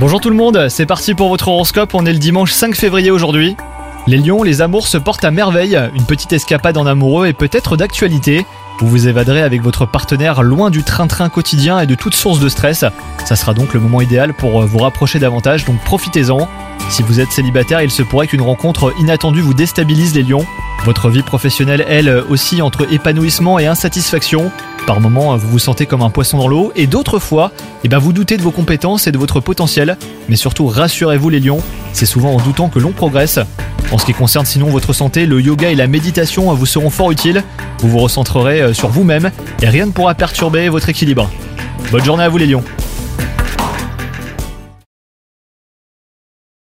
Bonjour tout le monde, c'est parti pour votre horoscope, on est le dimanche 5 février aujourd'hui. Les lions, les amours se portent à merveille, une petite escapade en amoureux est peut-être d'actualité. Vous vous évaderez avec votre partenaire loin du train-train quotidien et de toute source de stress. Ça sera donc le moment idéal pour vous rapprocher davantage, donc profitez-en. Si vous êtes célibataire, il se pourrait qu'une rencontre inattendue vous déstabilise les lions. Votre vie professionnelle, elle, aussi entre épanouissement et insatisfaction. Par moments, vous vous sentez comme un poisson dans l'eau, et d'autres fois, eh ben, vous doutez de vos compétences et de votre potentiel. Mais surtout, rassurez-vous les lions, c'est souvent en doutant que l'on progresse. En ce qui concerne sinon votre santé, le yoga et la méditation vous seront fort utiles. Vous vous recentrerez sur vous-même et rien ne pourra perturber votre équilibre. Bonne journée à vous les lions